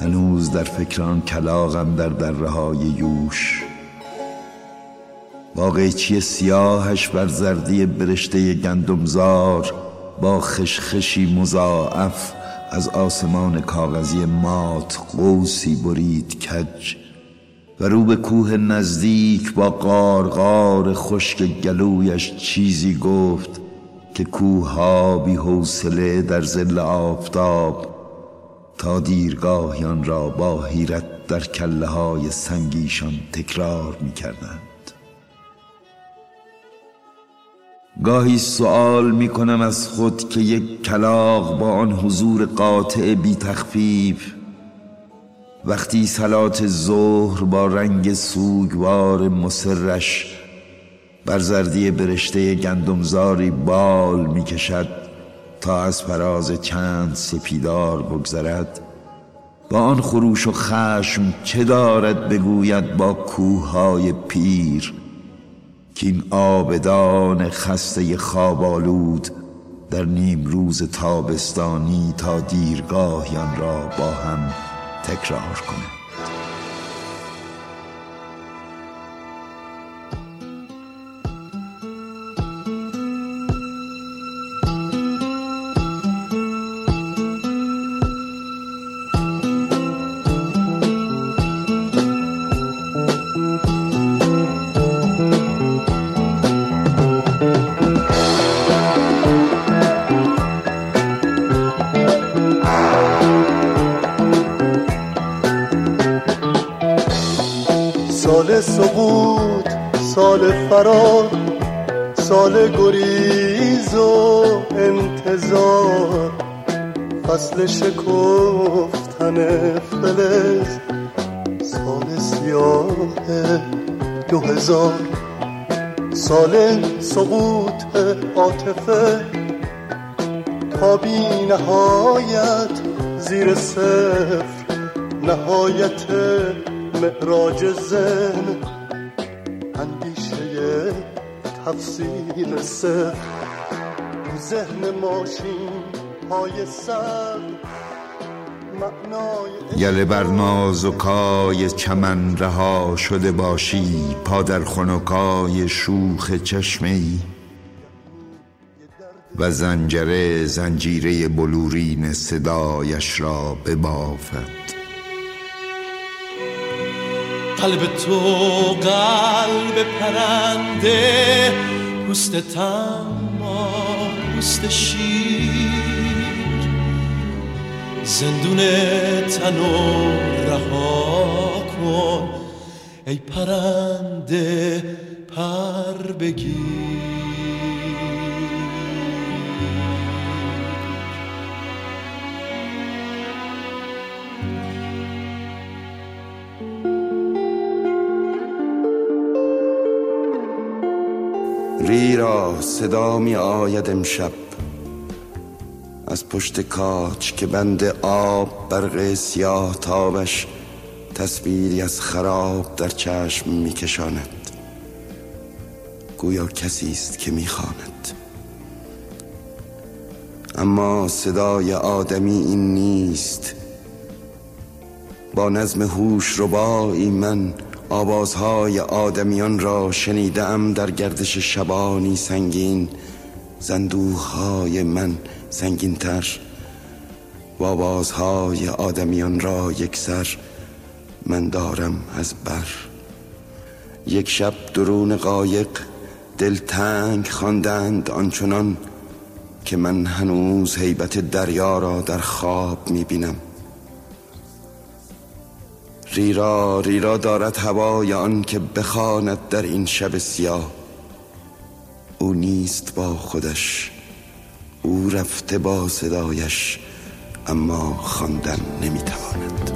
هنوز در فکران کلاغم در دره های یوش. با قیچی سیاهش بر زردی برشته گندمزار با خشخشی مضاعف از آسمان کاغذی مات قوسی برید کج. و رو به کوه نزدیک با قارقار خشک گلویش چیزی گفت که کوه ها بی حوصله در زل آفتاب تا دیرگاهیان را با حیرت در کله های سنگیشان تکرار می کردند. گاهی سوال می کنم از خود که یک کلاق با آن حضور قاطع بی تخفیف وقتی سلات ظهر با رنگ سوگوار مسرش بر زردی برشته گندمزاری بال می کشد تا از فراز چند سپیدار بگذرد. با آن خروش و خشم چه دارد بگوید با کوههای پیر؟ که این آبدان خسته خوابالود در نیم روز تابستانی تا دیرگاهیان را با هم تکرار کنه سال سقوط سال فرار سال گریز و انتظار. فصل شکفتن فلز سال سیاه دو هزار. سال سقوط عاطفه تا بی نهایت زیر صفر. نهایت معراج زن. اندیشه تفسیر سر. ذهن ماشین پای سر. گله بر نازکای چمن رها شده باشی. پا در خنکای شوخ چشمه ای و زنجره زنجیره بلورین صدایش را ببافد. قلب تو قلب پرنده پوست تما پوست شیر. زندون تنو رها کن ای پرنده پر بگیر. ریرا صدا می آید امشب. از پشت کاچ که بند آب برق سیاه تابش تصویری از خراب در چشم می کشاند. گویا کسی است که می خاند. اما صدای آدمی این نیست. با نظم هوش ربایی من آوازهای آدمیان را شنیدم در گردش شبانی سنگین. زندوهای من سنگین تر و آوازهای آدمیان را یک سر من دارم از بر. یک شب درون قایق دل تنگ خواندند آنچنان که من هنوز حیبت دریا را در خواب می‌بینم. ریرا ریرا دارد هوای آن که بخواند در این شب سیاه. او نیست با خودش او رفته با صدایش اما خواندن نمی‌تواند.